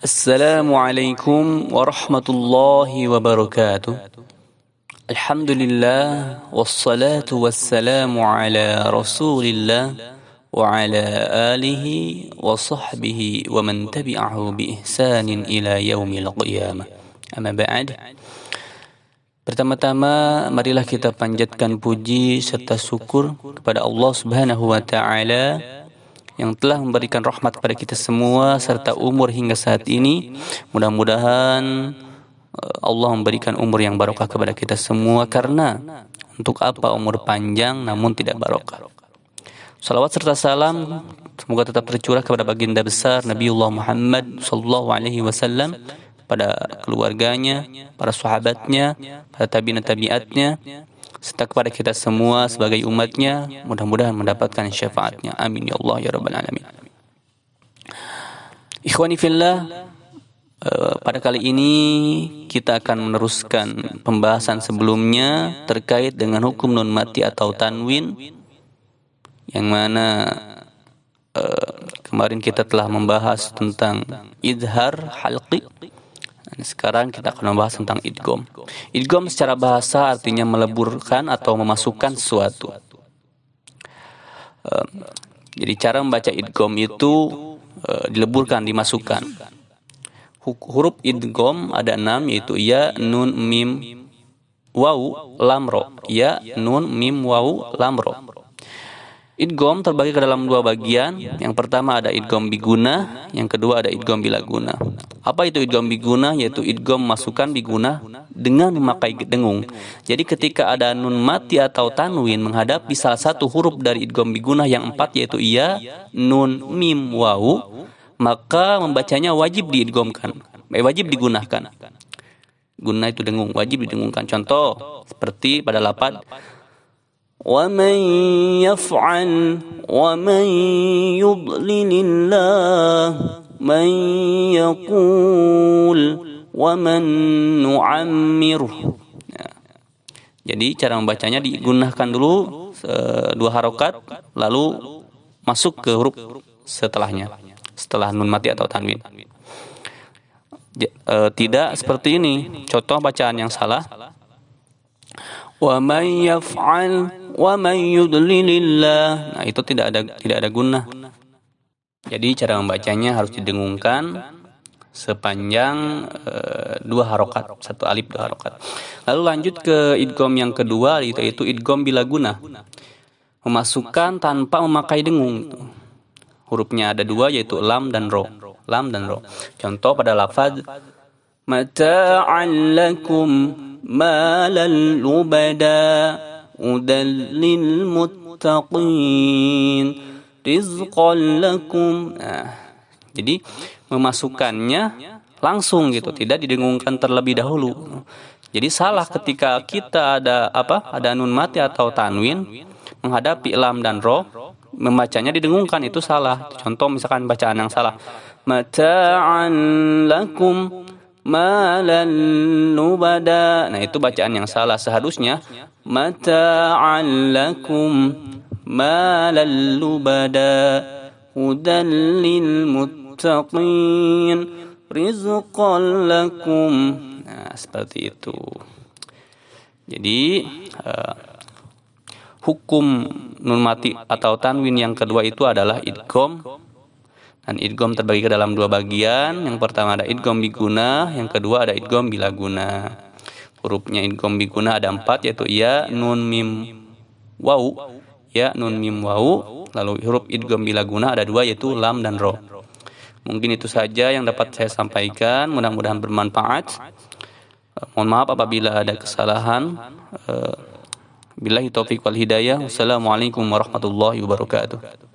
السلام عليكم ورحمة الله وبركاته. الحمد لله والصلاة والسلام على رسول الله وعلى آله وصحبه ومن تبعه بإحسان إلى يوم القيامة. أما بعد Pertama-tama marilah kita panjatkan puji serta syukur kepada Allah Subhanahu wa taala yang telah memberikan rahmat kepada kita semua serta umur hingga saat ini. Mudah-mudahan eh, Allah memberikan umur yang barokah kepada kita semua karena untuk apa umur panjang namun tidak barokah. Salawat serta salam semoga tetap tercurah kepada baginda besar Nabiullah Muhammad sallallahu alaihi wasallam pada keluarganya, para sahabatnya, para tabi'in tabi'atnya, serta kepada kita semua sebagai umatnya, mudah-mudahan mendapatkan syafaatnya. Amin ya Allah ya Rabbal Alamin. Ikhwani fillah, eh, pada kali ini kita akan meneruskan pembahasan sebelumnya terkait dengan hukum nun mati atau tanwin yang mana uh, kemarin kita telah membahas tentang idhar halqi sekarang kita akan membahas tentang idgom. Idgom secara bahasa artinya meleburkan atau memasukkan sesuatu. Um, jadi cara membaca idgom itu uh, dileburkan, dimasukkan. Huruf idgom ada enam yaitu ya, nun, mim, waw, lam, ro. Ya, nun, mim, waw, lam, ro. Idgom terbagi ke dalam dua bagian. Yang pertama ada idgom biguna, yang kedua ada idgom bilaguna. Apa itu idgom biguna? Yaitu idgom masukkan biguna dengan memakai dengung. Jadi ketika ada nun mati atau tanwin menghadapi salah satu huruf dari idgom biguna yang empat yaitu iya, nun, mim, wawu, maka membacanya wajib diidgomkan. Eh, wajib digunakan. Guna itu dengung, wajib didengungkan. Contoh seperti pada lapat ومن يفعل ومن يضلل الله من يقول ومن نعمره jadi cara membacanya digunakan dulu dua harokat lalu masuk ke huruf setelahnya setelah nun mati atau tanwin e, tidak seperti ini contoh bacaan yang salah wa man yaf'al wa may yudlilillah. Nah, itu tidak ada tidak ada guna. Jadi cara membacanya harus didengungkan sepanjang uh, dua harokat, satu alif dua harokat. Lalu lanjut ke idgom yang kedua yaitu, itu idgom bila guna. Memasukkan tanpa memakai dengung. Hurufnya ada dua yaitu lam dan ro. Lam dan ro. Contoh pada lafaz mata'an lakum malal lubada هدى للمتقين رزقا لكم nah, jadi memasukkannya langsung gitu tidak didengungkan terlebih dahulu jadi salah ketika kita ada apa ada nun mati atau tanwin menghadapi lam dan ro membacanya didengungkan itu salah contoh misalkan bacaan yang salah mata'an lakum malan. Nah, itu bacaan yang salah. Seharusnya mata'an lakum malan lubada hudan lil muttaqin rizqan lakum. Nah, seperti itu. Jadi uh, hukum nun mati atau tanwin yang kedua itu adalah idgham dan idgom terbagi ke dalam dua bagian. Yang pertama ada idgom biguna, yang kedua ada idgom bilaguna. Hurufnya idgom biguna ada empat yaitu ya, nun, mim, wau. Ya, nun, mim, wau. Lalu huruf idgom bilaguna ada dua yaitu lam dan ro. Mungkin itu saja yang dapat saya sampaikan. Mudah-mudahan bermanfaat. Uh, mohon maaf apabila ada kesalahan. Uh, Billahi taufiq wal hidayah. Wassalamualaikum warahmatullahi wabarakatuh.